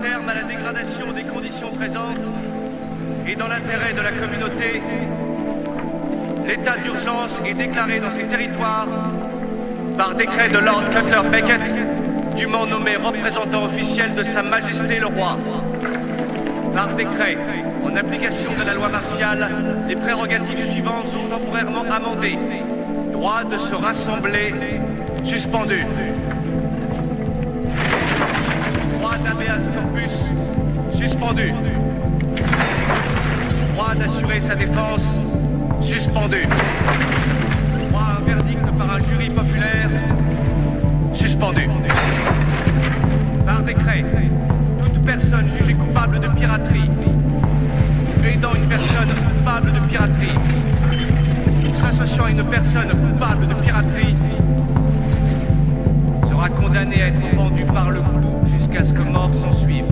terme à la dégradation des conditions présentes et dans l'intérêt de la communauté, l'état d'urgence est déclaré dans ces territoires par décret de Lord Cutler Beckett, dûment nommé représentant officiel de Sa Majesté le Roi. Par décret, en application de la loi martiale, les prérogatives suivantes sont temporairement amendées. Droit de se rassembler suspendu. Suspendu. Droit d'assurer sa défense suspendu. Droit à un verdict par un jury populaire suspendu. Par décret, toute personne jugée coupable de piraterie, aidant une personne coupable de piraterie, s'associant à une personne coupable de piraterie, sera condamnée à être pendue par le cou jusqu'à ce que mort s'en suive.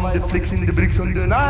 come, they're the bricks on the night.